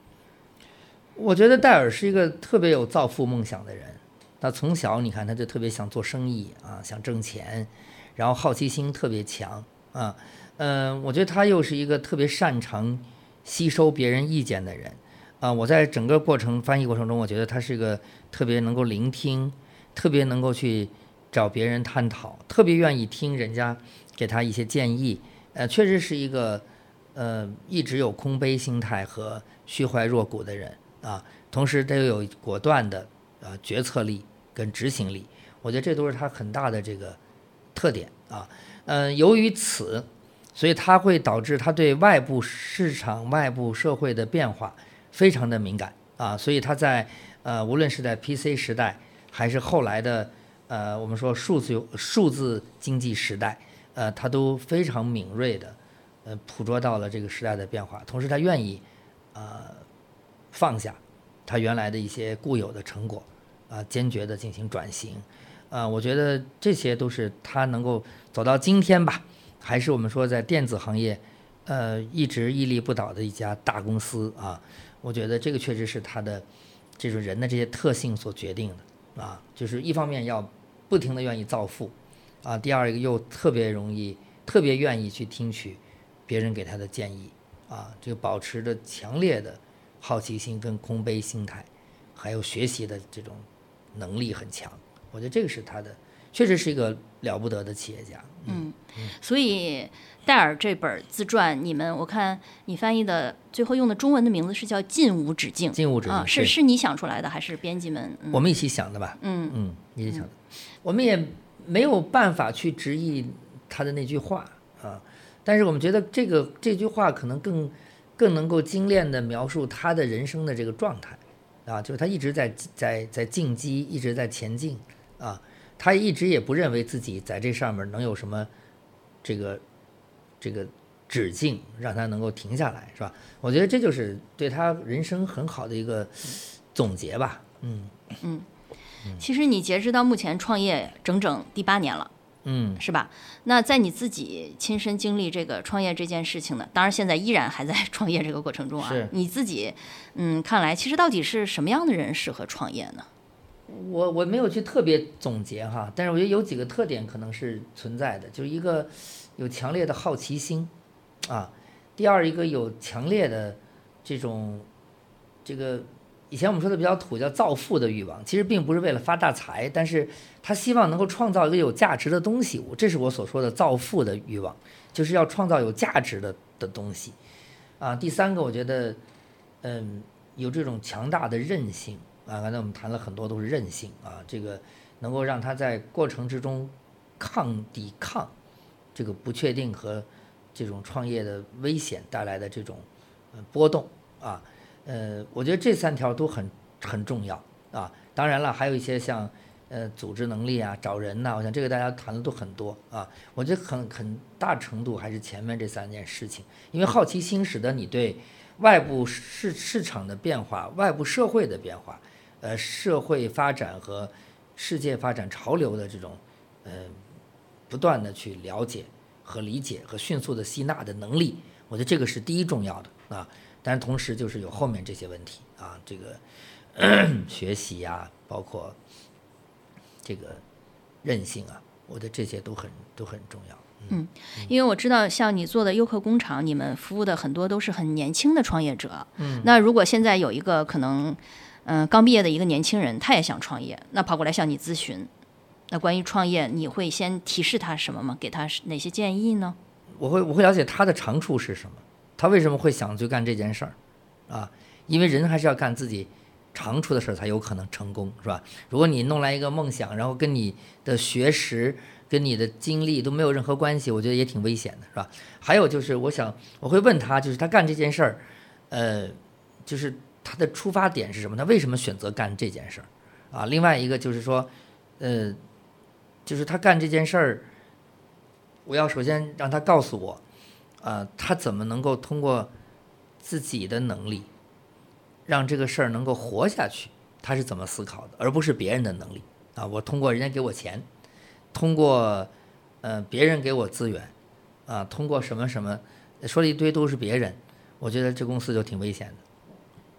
我觉得戴尔是一个特别有造富梦想的人。他从小你看他就特别想做生意啊，想挣钱，然后好奇心特别强啊。嗯、我觉得他又是一个特别擅长吸收别人意见的人啊。我在整个过程翻译过程中，我觉得他是一个特别能够聆听，特别能够去找别人探讨，特别愿意听人家给他一些建议。呃，确实是一个呃一直有空杯心态和虚怀若谷的人啊，同时他又有果断的呃决策力跟执行力，我觉得这都是他很大的这个特点啊。嗯、由于此，所以它会导致他对外部市场、外部社会的变化非常的敏感啊，所以他在呃无论是在 PC 时代，还是后来的呃我们说数字数字经济时代，呃，他都非常敏锐的呃捕捉到了这个时代的变化，同时他愿意呃放下他原来的一些固有的成果啊、坚决的进行转型。啊、我觉得这些都是他能够走到今天吧，还是我们说在电子行业呃一直屹立不倒的一家大公司啊，我觉得这个确实是他的这种人的这些特性所决定的啊，就是一方面要不停的愿意造富啊，第二个又特别容易特别愿意去听取别人给他的建议啊，这个保持着强烈的好奇心跟空杯心态，还有学习的这种能力很强，我觉得这个是他的，确实是一个了不得的企业家。嗯，所以戴尔这本自传，你们我看你翻译的最后用的中文的名字是叫“进无止境”，进无止境啊，是是。你想出来的还是编辑们？嗯。我们一起想的吧，嗯。嗯，一起想的，我们也没有办法去直译他的那句话啊，但是我们觉得这个这句话可能更更能够精炼的描述他的人生的这个状态啊，就是他一直在在在进击，一直在前进啊，他一直也不认为自己在这上面能有什么这个这个止境，让他能够停下来，是吧？我觉得这就是对他人生很好的一个总结吧，嗯嗯其实你截止到目前创业整整第八年了，嗯。是吧？那在你自己亲身经历这个创业这件事情呢，当然现在依然还在 创业这个过程中啊，你自己嗯看来，其实到底是什么样的人适合创业呢？我我没有去特别总结哈，但是我觉得有几个特点可能是存在的，就是一个有强烈的好奇心啊，第二一个有强烈的这种这个以前我们说的比较土叫造富的欲望，其实并不是为了发大财，但是他希望能够创造一个有价值的东西，这是我所说的造富的欲望，就是要创造有价值的的东西啊。第三个，我觉得嗯有这种强大的韧性啊，刚才我们谈了很多都是韧性啊，这个能够让他在过程之中抗抵抗这个不确定和这种创业的危险带来的这种波动啊，呃，我觉得这三条都很很重要啊。当然了，还有一些像呃组织能力啊、找人呐、我想这个大家谈的都很多啊。我觉得很很大程度还是前面这三件事情，因为好奇心使得你对外部市市场的变化、外部社会的变化、呃社会发展和世界发展潮流的这种呃不断的去了解和理解和迅速的吸纳的能力，我觉得这个是第一重要的啊。但是同时就是有后面这些问题啊，这个 学习呀、包括这个韧性啊，我觉得这些都很都很重要。嗯因为我知道，像你做的优客工厂，你们服务的很多都是很年轻的创业者。嗯，那如果现在有一个可能，嗯、刚毕业的一个年轻人，他也想创业，那跑过来向你咨询，那关于创业，你会先提示他什么吗？给他哪些建议呢？我会我会了解他的长处是什么，他为什么会想去干这件事儿，啊，因为人还是要干自己长处的事儿才有可能成功，是吧？如果你弄来一个梦想，然后跟你的学识、跟你的经历都没有任何关系，我觉得也挺危险的，是吧？还有就是，我想我会问他，就是他干这件事儿，呃，就是他的出发点是什么？他为什么选择干这件事儿？啊，另外一个就是说，呃，就是他干这件事儿。我要首先让他告诉我，啊、他怎么能够通过自己的能力，让这个事儿能够活下去？他是怎么思考的，而不是别人的能力啊！我通过人家给我钱，通过呃别人给我资源，啊，通过什么什么，说了一堆都是别人，我觉得这公司就挺危险的。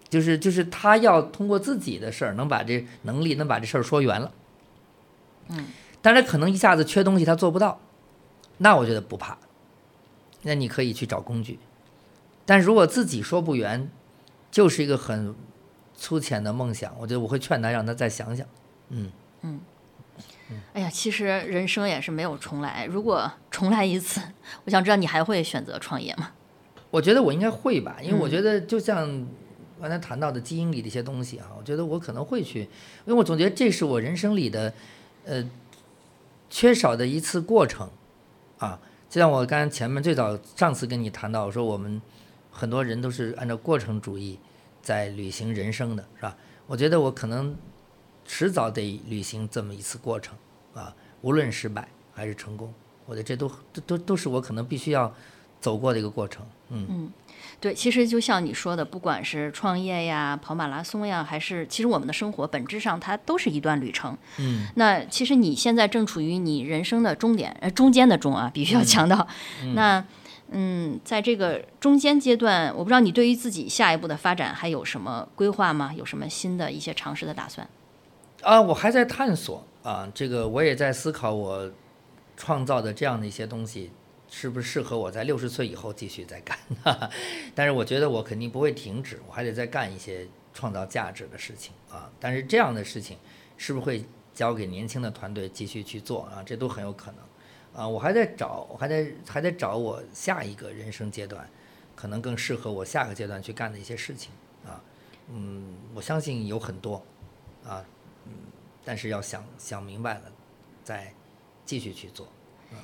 就是就是他要通过自己的事儿，能把这能力能把这事儿说圆了。嗯，但是可能一下子缺东西，他做不到。那我觉得不怕，那你可以去找工具。但如果自己说不圆，就是一个很粗浅的梦想，我觉得我会劝他让他再想想。嗯嗯，哎呀，其实人生也是没有重来，如果重来一次，我想知道你还会选择创业吗？我觉得我应该会吧，因为我觉得就像刚才谈到的基因里的一些东西啊，我觉得我可能会去，因为我总觉得这是我人生里的呃缺少的一次过程啊。就像我刚才前面最早上次跟你谈到，我说我们很多人都是按照过程主义在履行人生的，是吧？我觉得我可能迟早得履行这么一次过程啊，无论失败还是成功，我觉得这都都都都是我可能必须要走过的一个过程。嗯对，其实就像你说的，不管是创业呀、跑马拉松呀，还是其实我们的生活本质上它都是一段旅程。嗯那其实你现在正处于你人生的终点，呃，中间的中啊，必须要强调。那嗯，在这个中间阶段，我不知道你对于自己下一步的发展还有什么规划吗？有什么新的一些尝试的打算？啊，我还在探索啊，这个我也在思考我创造的这样的一些东西是不是适合我在六十岁以后继续再干。但是我觉得我肯定不会停止，我还得再干一些创造价值的事情啊。但是这样的事情是不是会交给年轻的团队继续去做啊？这都很有可能啊。我还在找，我还在还在找我下一个人生阶段，可能更适合我下个阶段去干的一些事情啊。嗯，我相信有很多啊。嗯但是要想想明白了，再继续去做。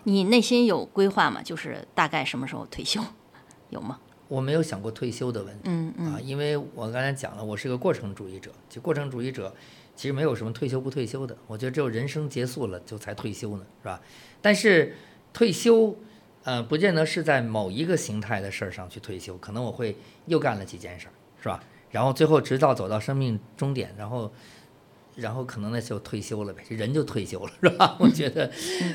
你内心有规划吗？就是大概什么时候退休，有吗？我没有想过退休的问题嗯嗯啊，因为我刚才讲了，我是个过程主义者。就过程主义者其实没有什么退休不退休的，我觉得只有人生结束了就才退休呢，是吧？但是退休，呃，不见得是在某一个形态的事儿上去退休，可能我会又干了几件事儿，是吧？然后最后直到走到生命终点，然后。然后可能那就退休了呗，这人就退休了，是吧？我觉得，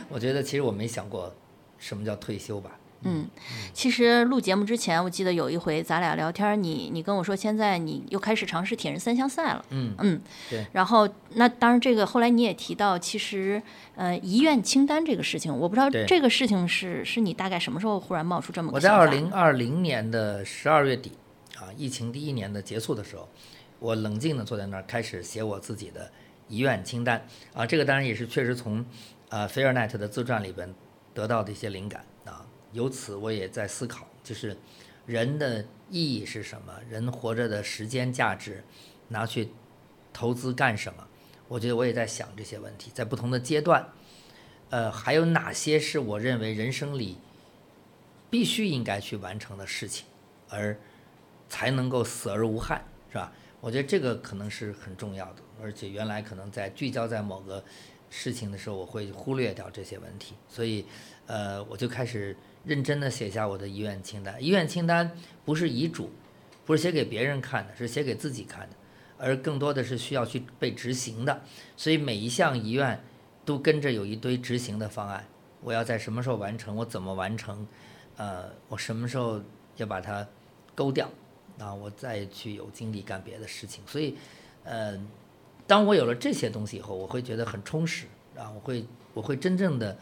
我觉得其实我没想过什么叫退休吧。嗯，其实录节目之前，我记得有一回咱俩聊天，你你跟我说，现在你又开始尝试铁人三项赛了。嗯嗯，对。然后那当然，这个后来你也提到，其实呃遗愿清单这个事情，我不知道这个事情是是你大概什么时候忽然冒出这么个我在？二零二零年的十二月底啊，疫情第一年的结束的时候，我冷静地坐在那儿，开始写我自己的遗愿清单啊。这个当然也是确实从呃菲尔奈特的自传里边得到的一些灵感啊。由此我也在思考，就是人的意义是什么？人活着的时间价值，拿去投资干什么？我觉得我也在想这些问题，在不同的阶段，呃，还有哪些是我认为人生里必须应该去完成的事情，而才能够死而无憾，是吧？我觉得这个可能是很重要的，而且原来可能在聚焦在某个事情的时候，我会忽略掉这些问题，所以，呃，我就开始认真的写下我的遗愿清单。遗愿清单不是遗嘱，不是写给别人看的，是写给自己看的，而更多的是需要去被执行的。所以每一项遗愿都跟着有一堆执行的方案，我要在什么时候完成，我怎么完成，呃，我什么时候要把它勾掉。啊，我再去有精力干别的事情，所以，呃，当我有了这些东西以后，我会觉得很充实啊，我会我会真正的，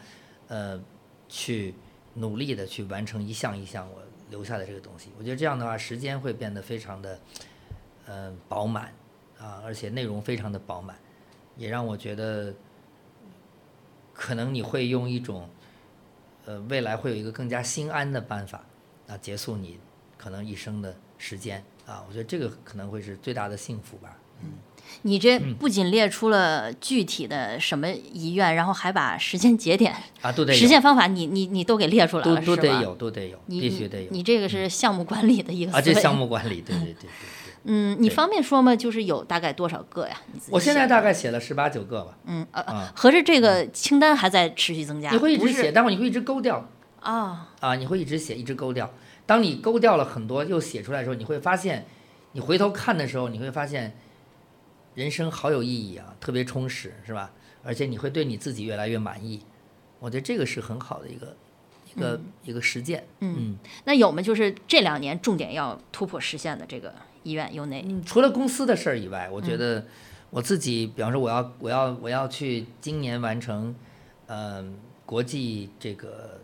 呃，去努力的去完成一项一项我留下的这个东西。我觉得这样的话，时间会变得非常的，呃，饱满啊，而且内容非常的饱满，也让我觉得，可能你会用一种，呃，未来会有一个更加心安的办法啊，结束你可能一生的。时间啊，我觉得这个可能会是最大的幸福吧。嗯，你这不仅列出了具体的什么遗愿，然后还把时间节点啊都得实现方法，你你你都给列出来了，都都得有，都得有，必须得有。你这个是项目管理的一个啊，这项目管理，对对对对对。嗯，你方便说吗？就是有大概多少个呀？我现在大概写了十八九个吧。嗯呃，合着这个清单还在持续增加。你会一直写，但是你会一直勾掉啊啊！你会一直写，一直勾掉。当你勾掉了很多又写出来的时候，你会发现，你回头看的时候，你会发现，人生好有意义啊，特别充实，是吧？而且你会对你自己越来越满意。我觉得这个是很好的一个一个一个实践。嗯，那有吗？就是这两年重点要突破实现的这个医院有哪？除了公司的事儿以外，我觉得我自己，比方说我要我要我要去今年完成，嗯，国际这个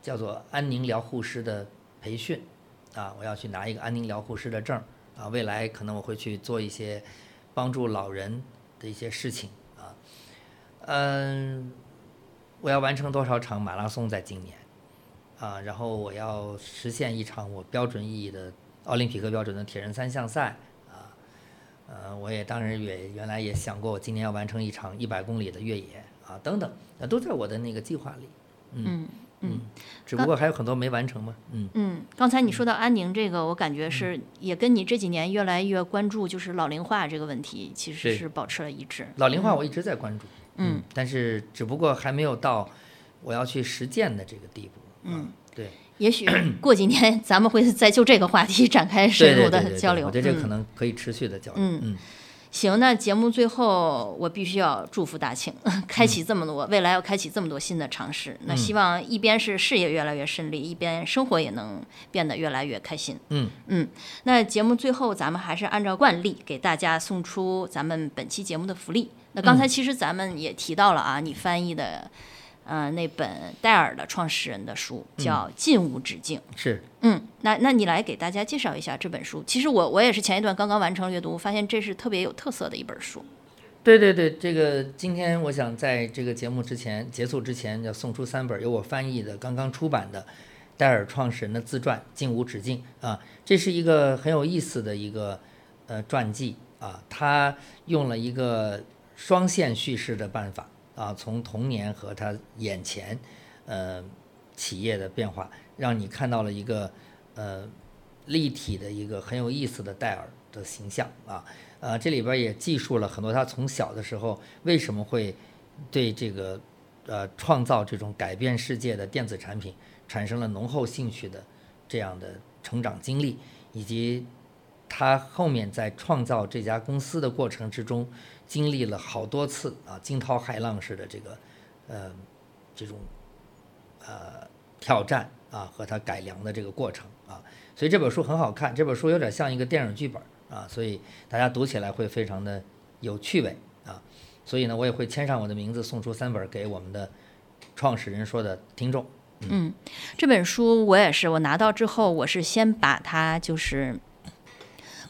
叫做安宁疗护师的。培训，啊，我要去拿一个安宁疗护师的证啊，未来可能我会去做一些帮助老人的一些事情啊，嗯，我要完成多少场马拉松在今年啊，然后我要实现一场我标准意义的奥林匹克标准的铁人三项赛啊，呃，我也当然也原来也想过，我今年要完成一场一百公里的越野啊，等等，那都在我的那个计划里，嗯。嗯，只不过还有很多没完成嘛。嗯嗯，刚才你说到安宁这个，我感觉是也跟你这几年越来越关注就是老龄化这个问题，其实是保持了一致。老龄化我一直在关注，嗯，但是只不过还没有到我要去实践的这个地步。嗯，对。也许过几年 咱们会再就这个话题展开深入的交流。我觉得这可能可以持续的交流。嗯嗯。行，那节目最后我必须要祝福大庆，开启这么多，未来要开启这么多新的尝试。那希望一边是事业越来越顺利，一边生活也能变得越来越开心。嗯嗯，那节目最后咱们还是按照惯例给大家送出咱们本期节目的福利。那刚才其实咱们也提到了啊，你翻译的。嗯，那本戴尔的创始人的书叫《进无止境》。是，嗯，那那你来给大家介绍一下这本书。其实我我也是前一段刚刚完成阅读，发现这是特别有特色的一本书。对对对，这个今天我想在这个节目之前结束之前，要送出三本由我翻译的刚刚出版的戴尔创始人的自传《进无止境》啊，这是一个很有意思的一个呃传记啊，他用了一个双线叙事的办法。啊，从童年和他眼前，呃，企业的变化，让你看到了一个呃立体的一个很有意思的戴尔的形象啊，呃，这里边也记述了很多他从小的时候为什么会对这个呃创造这种改变世界的电子产品产生了浓厚兴趣的这样的成长经历，以及他后面在创造这家公司的过程之中。经历了好多次啊，惊涛骇浪式的这个，呃，这种，呃，挑战啊，和他改良的这个过程啊，所以这本书很好看。这本书有点像一个电影剧本啊，所以大家读起来会非常的有趣味啊。所以呢，我也会签上我的名字，送出三本给我们的创始人说的听众。嗯，这本书我也是，我拿到之后，我是先把它就是。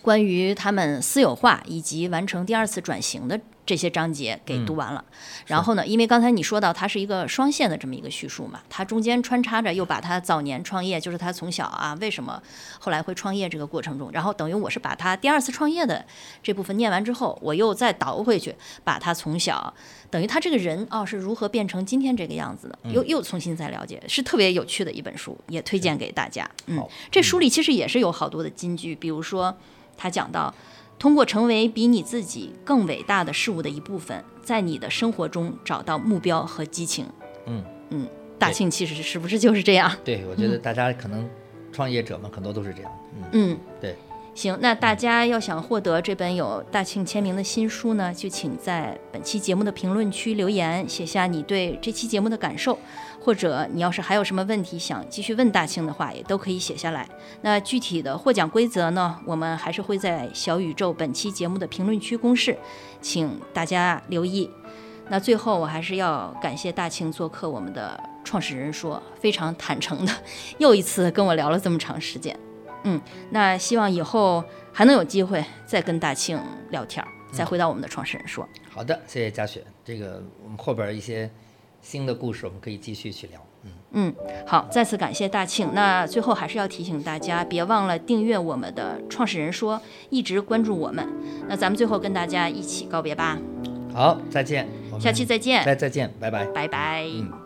关于他们私有化以及完成第二次转型的这些章节给读完了。然后呢，因为刚才你说到它是一个双线的这么一个叙述嘛，它中间穿插着又把他早年创业，就是他从小啊为什么后来会创业这个过程中，然后等于我是把他第二次创业的这部分念完之后，我又再倒回去，把他从小等于他这个人哦是如何变成今天这个样子的，又又重新再了解，是特别有趣的一本书，也推荐给大家。嗯好，这书里其实也是有好多的金句，比如说他讲到。通过成为比你自己更伟大的事物的一部分，在你的生活中找到目标和激情。嗯嗯，大庆其实是不是就是这样？对，我觉得大家可能创业者们很多都是这样。嗯，嗯，对。行，那大家要想获得这本有大庆签名的新书呢，就请在本期节目的评论区留言，写下你对这期节目的感受，或者你要是还有什么问题想继续问大庆的话，也都可以写下来。那具体的获奖规则呢，我们还是会在小宇宙本期节目的评论区公示，请大家留意。那最后，我还是要感谢大庆做客我们的创始人说，非常坦诚的，又一次跟我聊了这么长时间。嗯，那希望以后还能有机会再跟大庆聊天儿，再回到我们的创始人说。好的，谢谢佳雪。这个我们后边一些新的故事，我们可以继续去聊。嗯，嗯，好，再次感谢大庆。那最后还是要提醒大家，别忘了订阅我们的创始人说，一直关注我们。那咱们最后跟大家一起告别吧，好，再见。下期再见，再再见，拜拜。拜拜。嗯。